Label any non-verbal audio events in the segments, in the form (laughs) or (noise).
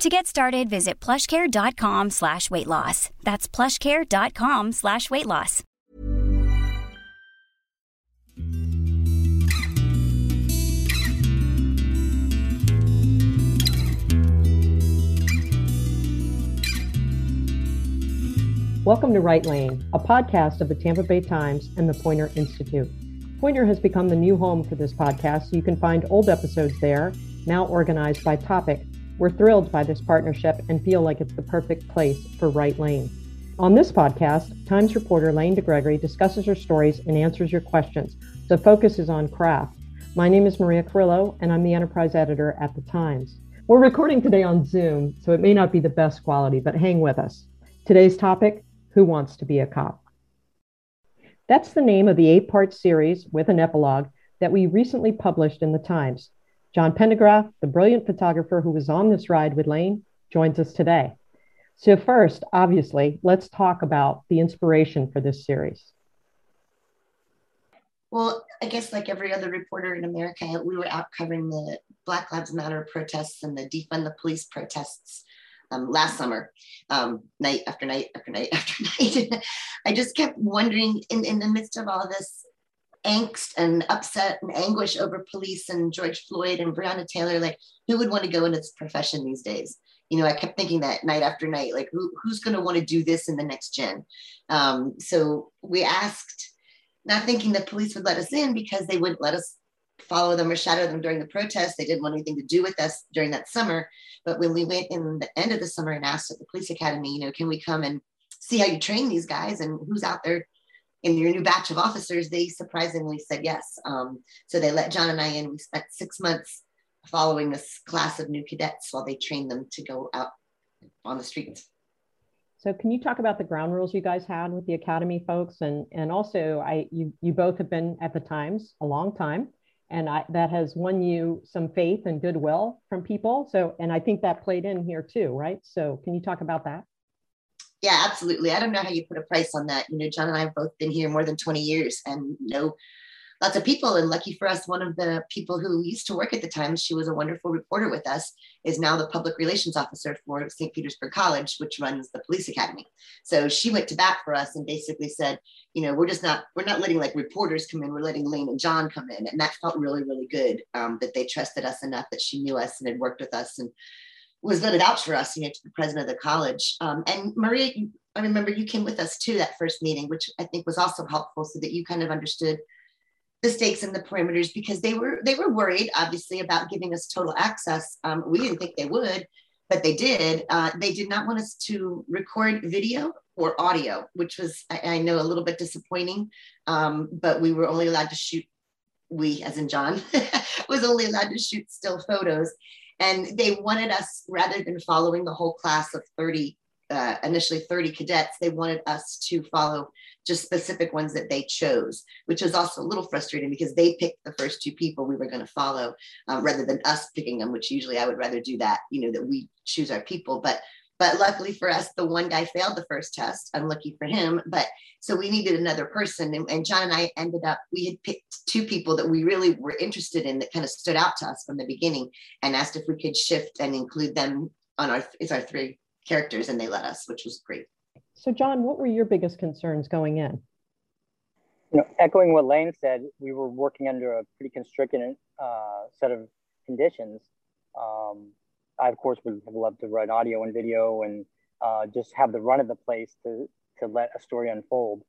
To get started, visit plushcare.com slash weight loss. That's plushcare.com slash weight loss. Welcome to Right Lane, a podcast of the Tampa Bay Times and the Poynter Institute. Poynter has become the new home for this podcast, so you can find old episodes there, now organized by topic we're thrilled by this partnership and feel like it's the perfect place for Right Lane. On this podcast, Times reporter Lane DeGregory discusses her stories and answers your questions. The focus is on craft. My name is Maria Carrillo, and I'm the enterprise editor at The Times. We're recording today on Zoom, so it may not be the best quality, but hang with us. Today's topic Who Wants to Be a Cop? That's the name of the eight part series with an epilogue that we recently published in The Times. John Pendygraft, the brilliant photographer who was on this ride with Lane, joins us today. So, first, obviously, let's talk about the inspiration for this series. Well, I guess like every other reporter in America, we were out covering the Black Lives Matter protests and the defund the police protests um, last summer, um, night after night after night (laughs) after night. I just kept wondering in, in the midst of all this angst and upset and anguish over police and George Floyd and Breonna Taylor. Like, who would want to go into this profession these days? You know, I kept thinking that night after night, like, who, who's going to want to do this in the next gen? Um, so we asked, not thinking that police would let us in because they wouldn't let us follow them or shadow them during the protest. They didn't want anything to do with us during that summer. But when we went in the end of the summer and asked at the police academy, you know, can we come and see how you train these guys and who's out there in your new batch of officers, they surprisingly said yes. Um, so they let John and I in. We spent six months following this class of new cadets while they trained them to go out on the streets. So can you talk about the ground rules you guys had with the academy folks, and and also I you you both have been at the Times a long time, and I, that has won you some faith and goodwill from people. So and I think that played in here too, right? So can you talk about that? Yeah, absolutely. I don't know how you put a price on that. You know, John and I have both been here more than 20 years and know lots of people. And lucky for us, one of the people who used to work at the Times, she was a wonderful reporter with us, is now the public relations officer for St. Petersburg College, which runs the police academy. So she went to bat for us and basically said, you know, we're just not, we're not letting like reporters come in, we're letting Lane and John come in. And that felt really, really good um, that they trusted us enough that she knew us and had worked with us. And was voted out for us, you know, to the president of the college. Um, and Maria, I remember you came with us to that first meeting, which I think was also helpful, so that you kind of understood the stakes and the parameters because they were they were worried, obviously, about giving us total access. Um, we didn't think they would, but they did. Uh, they did not want us to record video or audio, which was I, I know a little bit disappointing. Um, but we were only allowed to shoot. We, as in John, (laughs) was only allowed to shoot still photos. And they wanted us, rather than following the whole class of 30, uh, initially 30 cadets, they wanted us to follow just specific ones that they chose, which was also a little frustrating because they picked the first two people we were going to follow uh, rather than us picking them, which usually I would rather do that, you know, that we choose our people. But but luckily for us, the one guy failed the first test. Unlucky for him. But so we needed another person. And, and, John and I ended up, we had picked two people that we really were interested in that kind of stood out to us from the beginning and asked if we could shift and include them on our, it's our three characters. And they let us, which was great. So, John, what were your biggest concerns going in? You know, echoing what Lane said, we were working under a pretty constricted uh, set of conditions. Um, I, of course, would have loved to write audio and video and uh, just have the run of the place to, to let a story unfold.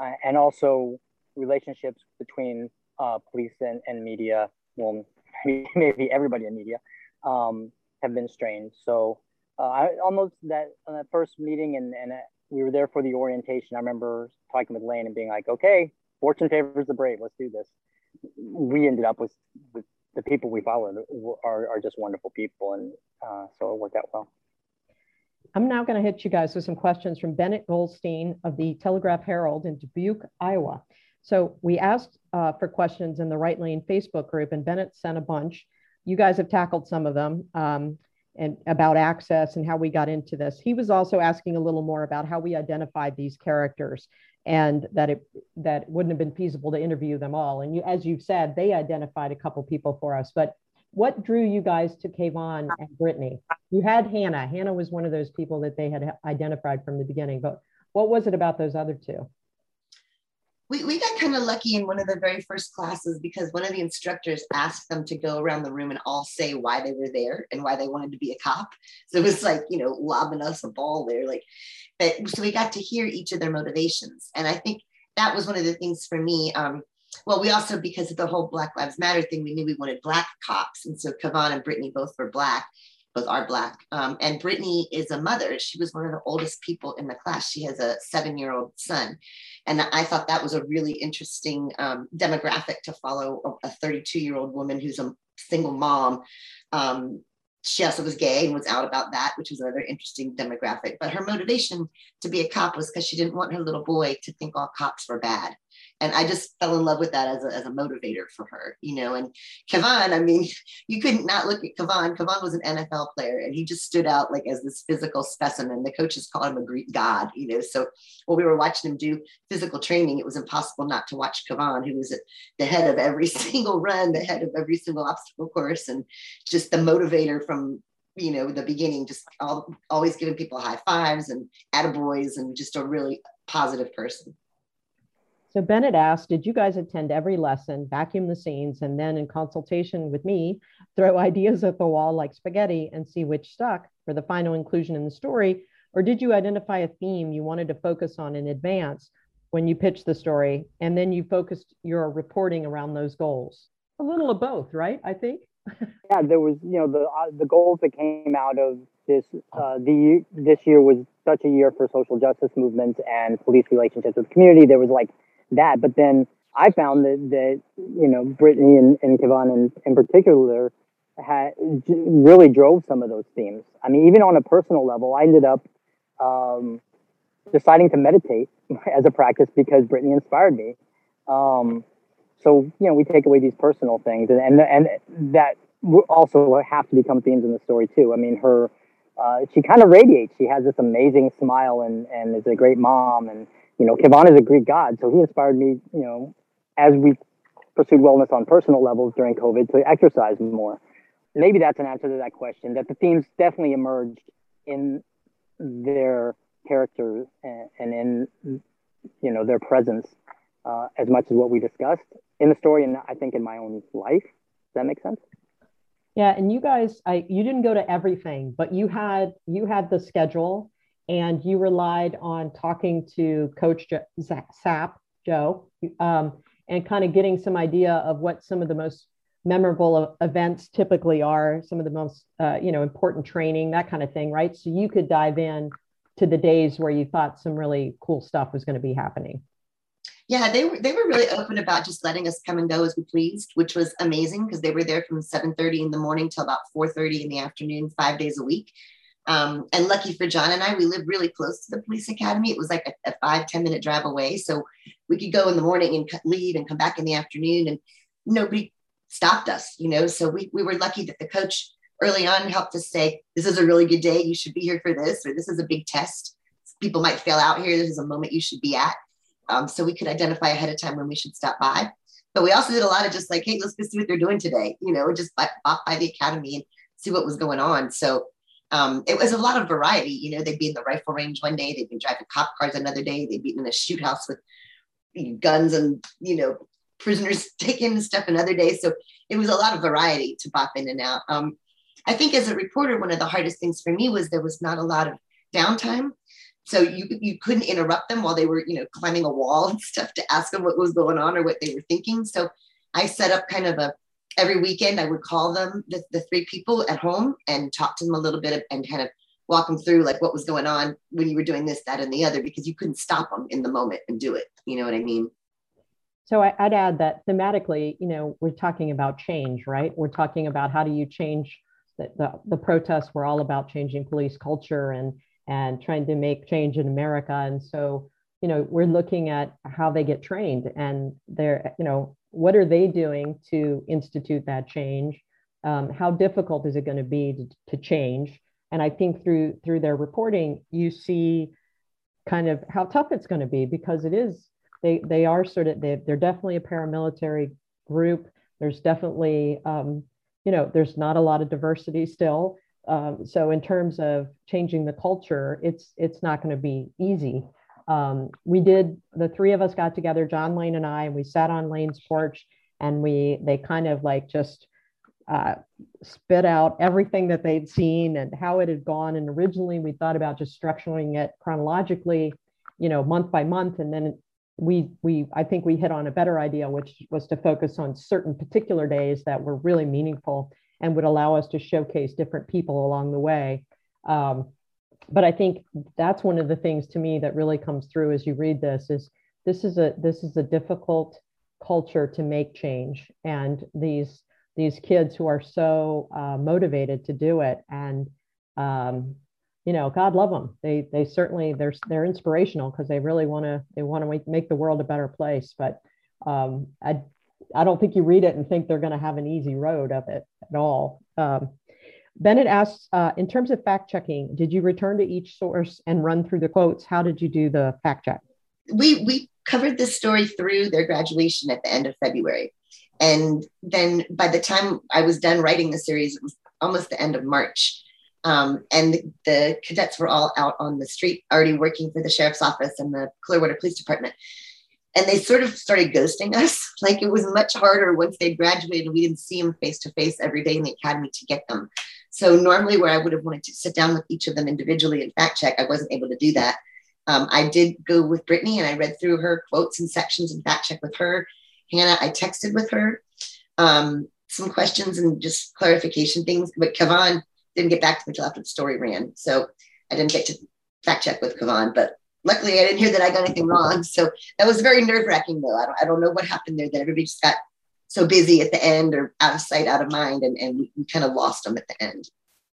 Uh, and also relationships between uh, police and, and media, well, (laughs) maybe everybody in media, um, have been strained. So uh, I almost that on that first meeting and, and uh, we were there for the orientation. I remember talking with Lane and being like, okay, fortune favors the brave. Let's do this. We ended up with, with the people we followed are, are just wonderful people. And uh, so it worked out well. I'm now going to hit you guys with some questions from Bennett Goldstein of the Telegraph Herald in Dubuque, Iowa. So we asked uh, for questions in the Right Lane Facebook group, and Bennett sent a bunch. You guys have tackled some of them um, and about access and how we got into this. He was also asking a little more about how we identified these characters and that it that wouldn't have been feasible to interview them all. And you, as you've said, they identified a couple people for us. But what drew you guys to Kayvon and Brittany? You had Hannah. Hannah was one of those people that they had identified from the beginning. But what was it about those other two? We, we got kind of lucky in one of the very first classes because one of the instructors asked them to go around the room and all say why they were there and why they wanted to be a cop. So it was like, you know, lobbing us a ball there. Like, but so we got to hear each of their motivations. And I think that was one of the things for me. Um, well, we also, because of the whole Black Lives Matter thing, we knew we wanted Black cops. And so Kayvon and Brittany both were Black both are black. Um, and Brittany is a mother. She was one of the oldest people in the class. She has a seven-year-old son, and I thought that was a really interesting um, demographic to follow. A 32-year-old woman who's a single mom. Um, she also was gay and was out about that, which was another interesting demographic. But her motivation to be a cop was because she didn't want her little boy to think all cops were bad and I just fell in love with that as a, as a motivator for her, you know. And Kayvon, I mean, (laughs) you couldn't not look at Kayvon. Kayvon was an NFL player, and he just stood out like as this physical specimen. The coaches called him a Greek god, you know. So while we were watching him do physical training, it was impossible not to watch Kayvon, who was at the head of every (laughs) single run, the head of every single obstacle course, and just the motivator from you know the beginning just all, always giving people high fives and attaboys and just a really positive person so Bennett asked, did you guys attend every lesson, vacuum the scenes, and then in consultation with me, throw (laughs) ideas at the wall like spaghetti and see which stuck for the final inclusion in the story? Or did you identify a theme you wanted to focus on in advance when you pitched the story, and then you focused your reporting around those goals? A little of both, right? I think. (laughs) yeah, there was, you know, the uh, the goals that came out of this uh, the this year was such a year for social justice movements and police relationships with the community. There was like that. But then I found that, that you know, Brittany and, and Kayvon in, in particular had really drove some of those themes. I mean, even on a personal level, I ended up um, deciding to meditate (laughs) as a practice because Brittany inspired me. Um, so, you know, we take away these personal things and, and, and that also have to become themes in the story too. I mean, her, uh, she kind of radiates. She has this amazing smile and, and is a great mom and, you know, Kayvon is a Greek god, so he inspired me, you know, as we pursued wellness on personal levels during COVID to exercise more. Maybe that's an answer to that question. That the themes definitely emerged in their characters and, and in you know their presence uh, as much as what we discussed in the story, and I think in my own life. Does that make sense? Yeah, and you guys, I you didn't go to everything, but you had you had the schedule and you relied on talking to Coach Sapp, Joe, um, and kind of getting some idea of what some of the most memorable events typically are, some of the most uh, you know important training, that kind of thing, right? So you could dive in to the days where you thought some really cool stuff was going to be happening. Yeah, they were they were really open about just letting us come and go as we pleased, which was amazing because they were there from 7:30 in the morning till about 4:30 in the afternoon, five days a week. Um, and lucky for John and I, we live really close to the police academy. It was like a, a five ten minute drive away. So we could go in the morning and leave and come back in the afternoon and nobody stopped us, you know? So we, we were lucky that the coach early on helped us say, this is a really good day. You should be here for this, or this is a big test. People might fail out here. This is a moment you should be at. Um, so we could identify ahead of time when we should stop by. But we also did a lot of just like, hey, let's go see what they're doing today, you know, just by, by the academy and see what was going on. So um, it was a lot of variety. You know, they'd be in the rifle range one day, they'd be driving cop cars another day, they'd be in a shoot house with guns and, you know, prisoners (laughs) taken and stuff another day. So it was a lot of variety to pop in and out. Um, I think as a reporter, one of the hardest things for me was there was not a lot of downtime. So you, you couldn't interrupt them while they were, you know, climbing a wall (laughs) and stuff to ask them what was going on or what they were thinking. So I set up kind of a every weekend I would call them, the, the three people at home, and talk to them a little bit and kind of walk them through like what was going on when you were doing this, that, and the other, because you couldn't stop them in the moment and do it. You know what I mean? So I'd add that thematically, you know, we're talking about change, right? We're talking about how do you change the, the, the protests were all about changing police culture and and trying to make change in America. And so, you know, we're looking at how they get trained and they're, you know, what are they doing to institute that change? Um, how difficult is it going to be to, change? And I think through through their reporting, you see kind of how tough it's going to be because it is they they are sort of they, they're definitely a paramilitary group. There's definitely um, you know there's not a lot of diversity still. Um, so in terms of changing the culture, it's it's not going to be easy. Um, we did the three of us got together, John Lane and I, and we sat on Lane's porch and we they kind of like just uh, spit out everything that they'd seen and how it had gone. And originally we thought about just structuring it chronologically, you know, month by month. And then we, we, I think we hit on a better idea, which was to focus on certain particular days that were really meaningful and would allow us to showcase different people along the way. Um, but I think that's one of the things to me that really comes through as you read this is this is a this is a difficult culture to make change. And these these kids who are so uh, motivated to do it and um, you know god love them. They they certainly they're they're inspirational because they really want to they want to make the world a better place. But um, i i don't think you read it and think they're going to have an easy road of it at all. Um, bennett asks uh, in terms of fact checking did you return to each source and run through the quotes how did you do the fact check we we covered this story through their graduation at the end of february and then by the time I was done writing the series, it was almost the end of March. Um, and the cadets were all out on the street already working for the sheriff's office and the Clearwater Police Department. And they sort of started ghosting us. (laughs) Like it was much harder once they graduated. We didn't see them face to face every day in the academy to get them. So normally, where I would have wanted to sit down with each of them individually and fact check, I wasn't able to do that. Um, I did go with Brittany and I read through her quotes and sections and fact check with her. Hannah, I texted with her um, some questions and just clarification things, but Kayvon didn't get back to me until after the story ran. So I didn't get to fact check with Kayvon, but luckily I didn't hear that I got anything wrong. So that was very nerve wracking though. I don't, I don't know what happened there that everybody just got so busy at the end or out of sight, out of mind, and, and we, we kind of lost them at the end.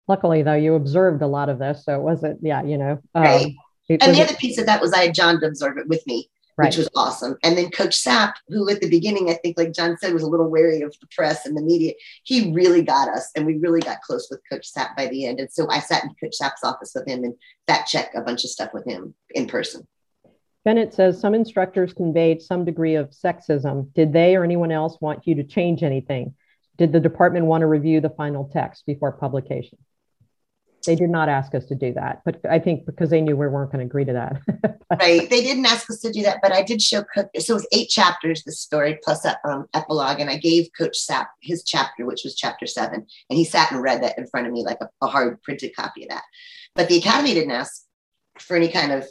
Luckily though, you observed a lot of this. So it wasn't, yeah, you know. Um, right. and the other piece of that was I had John to observe it with me right. which was awesome. And then Coach Sapp, who at the beginning, I think, like John said, was a little wary of the press and the media, he really got us and we really got close with Coach Sapp by the end. And so I sat in Coach Sapp's office with him and fact check a bunch of stuff with him in person. Bennett says some instructors conveyed some degree of sexism. Did they or anyone else want you to change anything? Did the department want to review the final text before publication? They did not ask us to do that, but I think because they knew we weren't going to agree to that. (laughs) right. They didn't ask us to do that, but I did show Cook. So it was eight chapters, the story plus that um, epilogue. And I gave Coach Sapp his chapter, which was chapter seven. And he sat and read that in front of me like a, a hard printed copy of that. But the Academy didn't ask for any kind of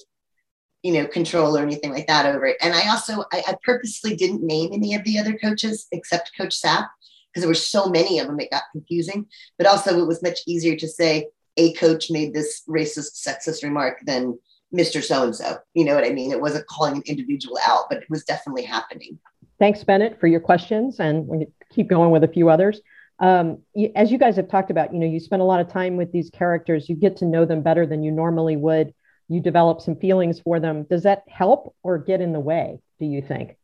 you know control or anything like that over it and i also I, I, purposely didn't name any of the other coaches except coach sapp because there were so many of them it got confusing but also it was much easier to say a coach made this racist, sexist remark than Mr. So and so. You know what I mean? It wasn't calling an individual out, but it was definitely happening. Thanks, Bennett, for your questions. And we keep going with a few others. Um, as you guys have talked about, you know, you spend a lot of time with these characters, you get to know them better than you normally would. You develop some feelings for them. Does that help or get in the way, do you think?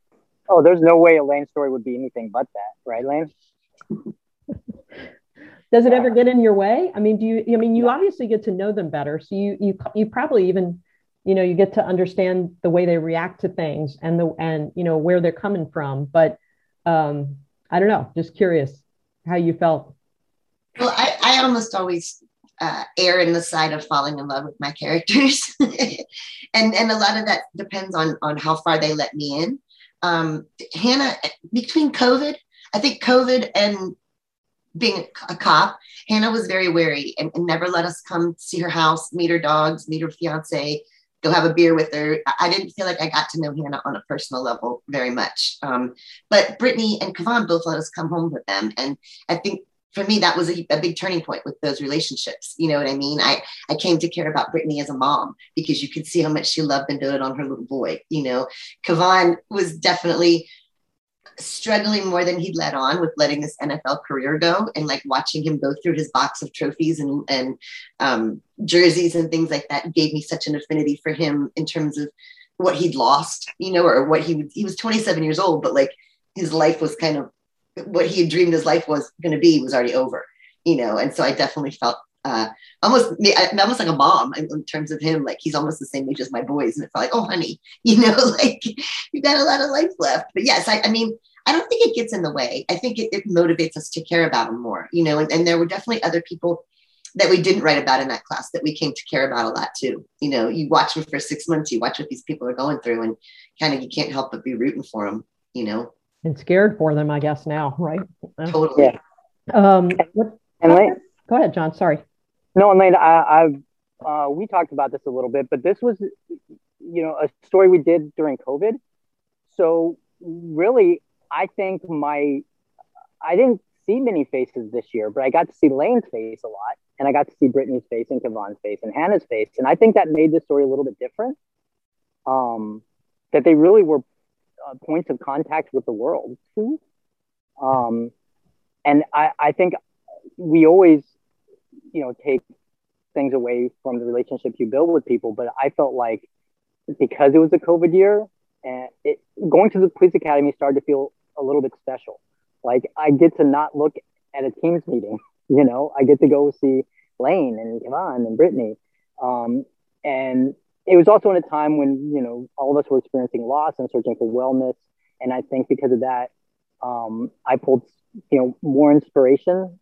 Oh, there's no way a Lane story would be anything but that, right, Lane? (laughs) does it ever get in your way i mean do you i mean you obviously get to know them better so you you you probably even you know you get to understand the way they react to things and the and you know where they're coming from but um i don't know just curious how you felt well i i almost always uh, err in the side of falling in love with my characters (laughs) and and a lot of that depends on on how far they let me in um hannah between covid i think covid and being a cop, Hannah was very wary and, and, never let us come see her house, meet her dogs, meet her fiance, go have a beer with her. I didn't feel like I got to know Hannah on a personal level very much. Um, but Brittany and Kayvon both let us come home with them. And I think for me, that was a, a, big turning point with those relationships. You know what I mean? I, I came to care about Brittany as a mom because you could see how much she loved and doted on her little boy. You know, Kayvon was definitely struggling more than he'd let on with letting this NFL career go and like watching him go through his box of trophies and, and um, jerseys and things like that gave me such an affinity for him in terms of what he'd lost, you know, or what he he was 27 years old, but like his life was kind of what he had dreamed his life was going to be was already over, you know. And so I definitely felt uh, almost almost like a mom in terms of him. Like he's almost the same age as my boys, and it's like, oh, honey, (laughs) you know, (laughs) like you've got a lot of life left. But yes, I, I mean, I don't think it gets in the way. I think it, it motivates us to care about him more, you know. And, and there were definitely other people that we didn't write about in that class that we came to care about a lot too. You know, you watch them for six months, you watch what these people are going through, and kind of you can't help but be rooting for them. You know, and scared for them, I guess now, right? Totally. Yeah. Um, what, and Lane, go ahead, John. Sorry. No, and Lane, I, I've uh, we talked about this a little bit, but this was, you know, a story we did during COVID. So really, I think my, I didn't see many faces this year, but I got to see Lane's face a lot, and I got to see Brittany's face and Kayvon's face and Hannah's face, and I think that made the story a little bit different. Um, that they really were uh, points of contact with the world too. Um, and I, I think we always, you know, take things away from the relationships you build with people. But I felt like because it was a COVID year, and it, going to the police academy started to feel a little bit special. Like I get to not look at a teams meeting, (laughs) you know, I get to go see Lane and Kayvon and Brittany. Um, and it was also in a time when you know all of us were experiencing loss and searching for wellness. And i think because of that um, i pulled you know more inspiration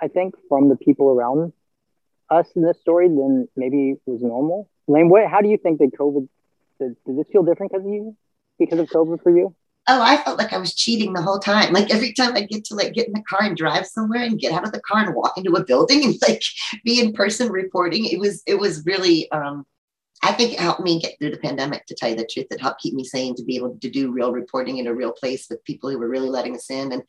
i think from the people around us in this story than maybe was normal. Lane what how do you think that covid did, did this feel different because of you? Because of covid for you? Oh i felt like i was cheating the whole time. Like every time i get to like get in the car and drive somewhere and get out of the car and walk into a building and like be in person reporting it was it was really um I think it helped me get through the pandemic, to tell you the truth. It helped keep me sane to be able to do real reporting in a real place with people who were really letting us in. And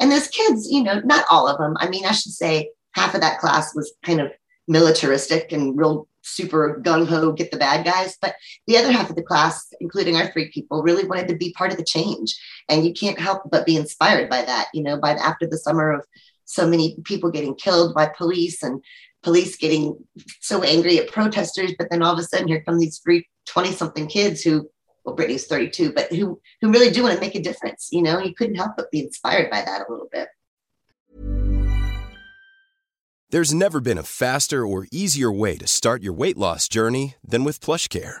and those kids, you know, not all of them. I mean, I should say half of that class was kind of militaristic and real super gung ho, get the bad guys. But the other half of the class, including our three people, really wanted to be part of the change. And you can't help but be inspired by that. You know, by after the summer of so many people getting killed by police and police getting so angry at protesters, but then all of a sudden here come these free 20 something kids who, well, Brittany's 32, but who, who really do want to make a difference. You know, you couldn't help but be inspired by that a little bit. There's never been a faster or easier way to start your weight loss journey than with PlushCare.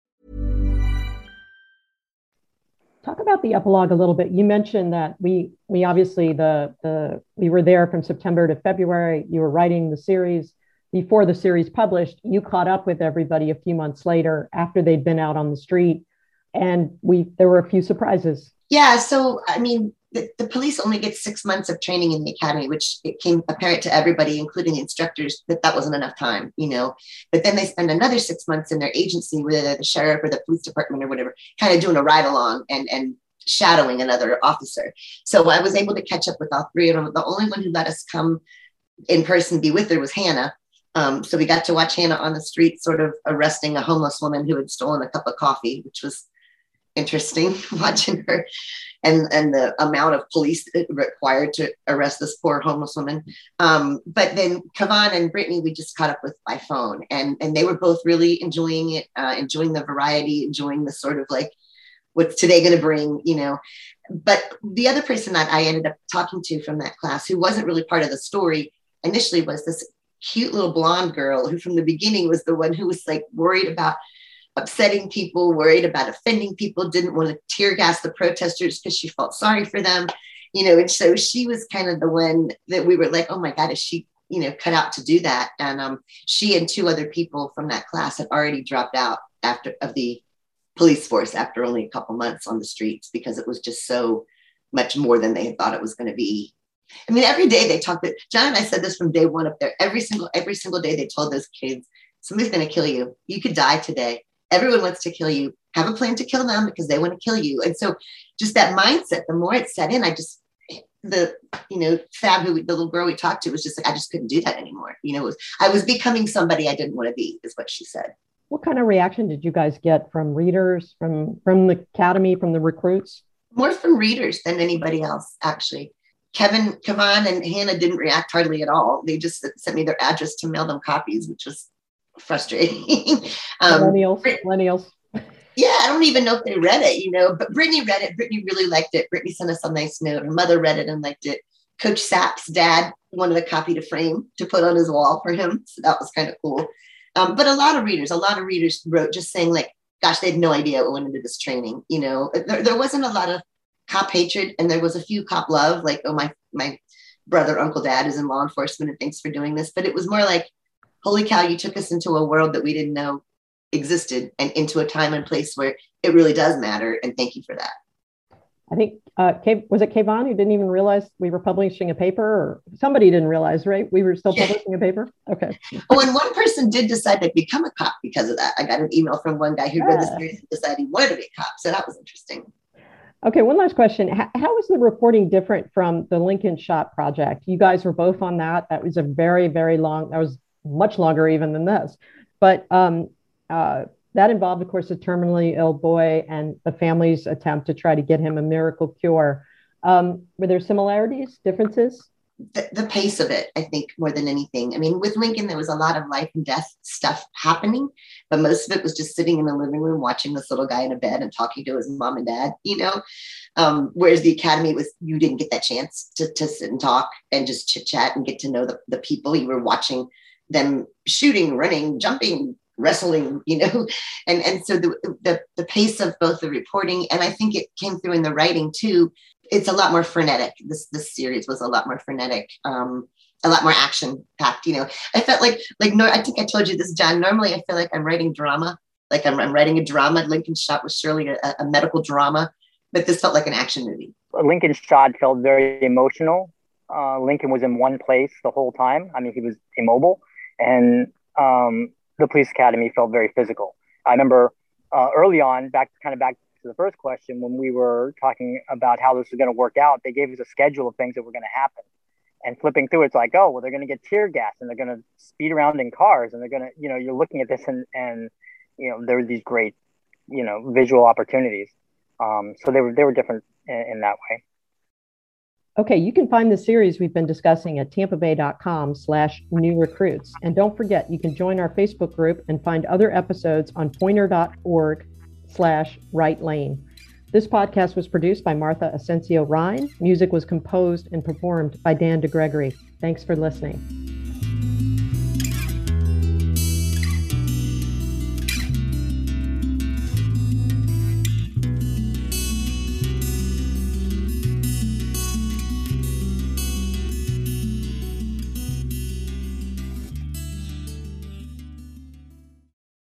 Talk about the epilogue a little bit. You mentioned that we we obviously the the we were there from September to February. You were writing the series before the series published. You caught up with everybody a few months later after they'd been out on the street, and we there were a few surprises. Yeah. So I mean, the, the, police only get six months of training in the academy, which it came apparent to everybody, including the instructors, that that wasn't enough time, you know. But then they spend another six months in their agency, whether the sheriff or the police department or whatever, kind of doing a ride along and and shadowing another officer. So I was able to catch up with all three of them. The only one who let us come in person be with her was Hannah. Um, so we got to watch Hannah on the street, sort of arresting a homeless woman who had stolen a cup of coffee, which was interesting (laughs) watching her and and the amount of police required to arrest this poor homeless woman. Um, but then kayvon and Brittany, we just caught up with by phone, and and they were both really enjoying it, uh, enjoying the variety, enjoying the sort of like what's today going to bring, you know. But the other person that I ended up talking to from that class, who wasn't really part of the story initially, was this cute little blonde girl who, from the beginning, was the one who was like worried about upsetting people, worried about offending people, didn't want to tear gas the protesters because she felt sorry for them, you know. And so she was kind of the one that we were like, oh my God, is she, you know, cut out to do that? And um, she and two other people from that class had already dropped out after of the police force after only a couple months on the streets because it was just so much more than they had thought it was going to be. I mean, every day they talked. That John and I said this from day one up there. Every single every single day they told those kids, somebody's going to kill you. You could die today. Everyone wants to kill you. Have a plan to kill them because they want to kill you. And so, just that mindset. The more it set in, I just the you know Fab, who the little girl we talked to, was just like I just couldn't do that anymore. You know, was, I was becoming somebody I didn't want to be, is what she said. What kind of reaction did you guys get from readers, from from the academy, from the recruits? More from readers than anybody else, actually. Kevin, Kayvon, and Hannah didn't react hardly at all. They just sent me their address to mail them copies, which was frustrating. (laughs) um, millennials, millennials. Yeah, I don't even know if they read it, you know, but Brittany read it. Brittany really liked it. Brittany sent us a nice note. Her mother read it and liked it. Coach Sapp's dad wanted a copy to frame to put on his wall for him. So that was kind of cool. Um, but a lot of readers, a lot of readers wrote just saying, like, gosh, they had no idea what went into this training. You know, there, there wasn't a lot of cop hatred and there was a few cop love like oh my my brother uncle dad is in law enforcement and thanks for doing this but it was more like holy cow you took us into a world that we didn't know existed and into a time and place where it really does matter and thank you for that i think uh, was it Kayvon who didn't even realize we were publishing a paper or somebody didn't realize right we were still publishing a paper okay oh and one person did decide to become a cop because of that i got an email from one guy who yeah. read the series and decided he wanted to be a cop so that was interesting Okay, one last question. How, how is the reporting different from the Lincoln Shot project? You guys were both on that. That was a very, very long, that was much longer even than this. But um, uh, that involved, of course, a terminally ill boy and the family's attempt to try to get him a miracle cure. Um, were there similarities, differences? the, the, pace of it, I think, more than anything. I mean, with Lincoln, there was a lot of life and death stuff happening, but most of it was just sitting in the living room watching this little guy in a bed and talking to his mom and dad, you know. Um, whereas the academy was, you didn't get that chance to, to sit and talk and just chit chat and get to know the, the people. You were watching them shooting, running, jumping, wrestling, you know. (laughs) And, and so the, the, the pace of both the reporting, and I think it came through in the writing too, it's a lot more frenetic. This this series was a lot more frenetic, um, a lot more action packed. You know, I felt like like no, I think I told you this, John. Normally, I feel like I'm writing drama, like I'm, I'm writing a drama. Lincoln Shot was surely a, a medical drama, but this felt like an action movie. Lincoln Shot felt very emotional. Uh, Lincoln was in one place the whole time. I mean, he was immobile, and um, the police academy felt very physical. I remember uh, early on, back kind of back to the first question, when we were talking about how this was going to work out, they gave us a schedule of things that were going to happen. And flipping through, it's like, oh, well, they're going to get tear gas and they're going to speed around in cars and they're going to, you know, you're looking at this and, and you know, there are these great, you know, visual opportunities. Um, so they were they were different in, in that way. Okay, you can find the series we've been discussing at tampabay.com slash new recruits. And don't forget, you can join our Facebook group and find other episodes on poynter.org slash right lane. This podcast was produced by Martha Asencio-Rhine. Music was composed and performed by Dan DeGregory. Thanks for listening.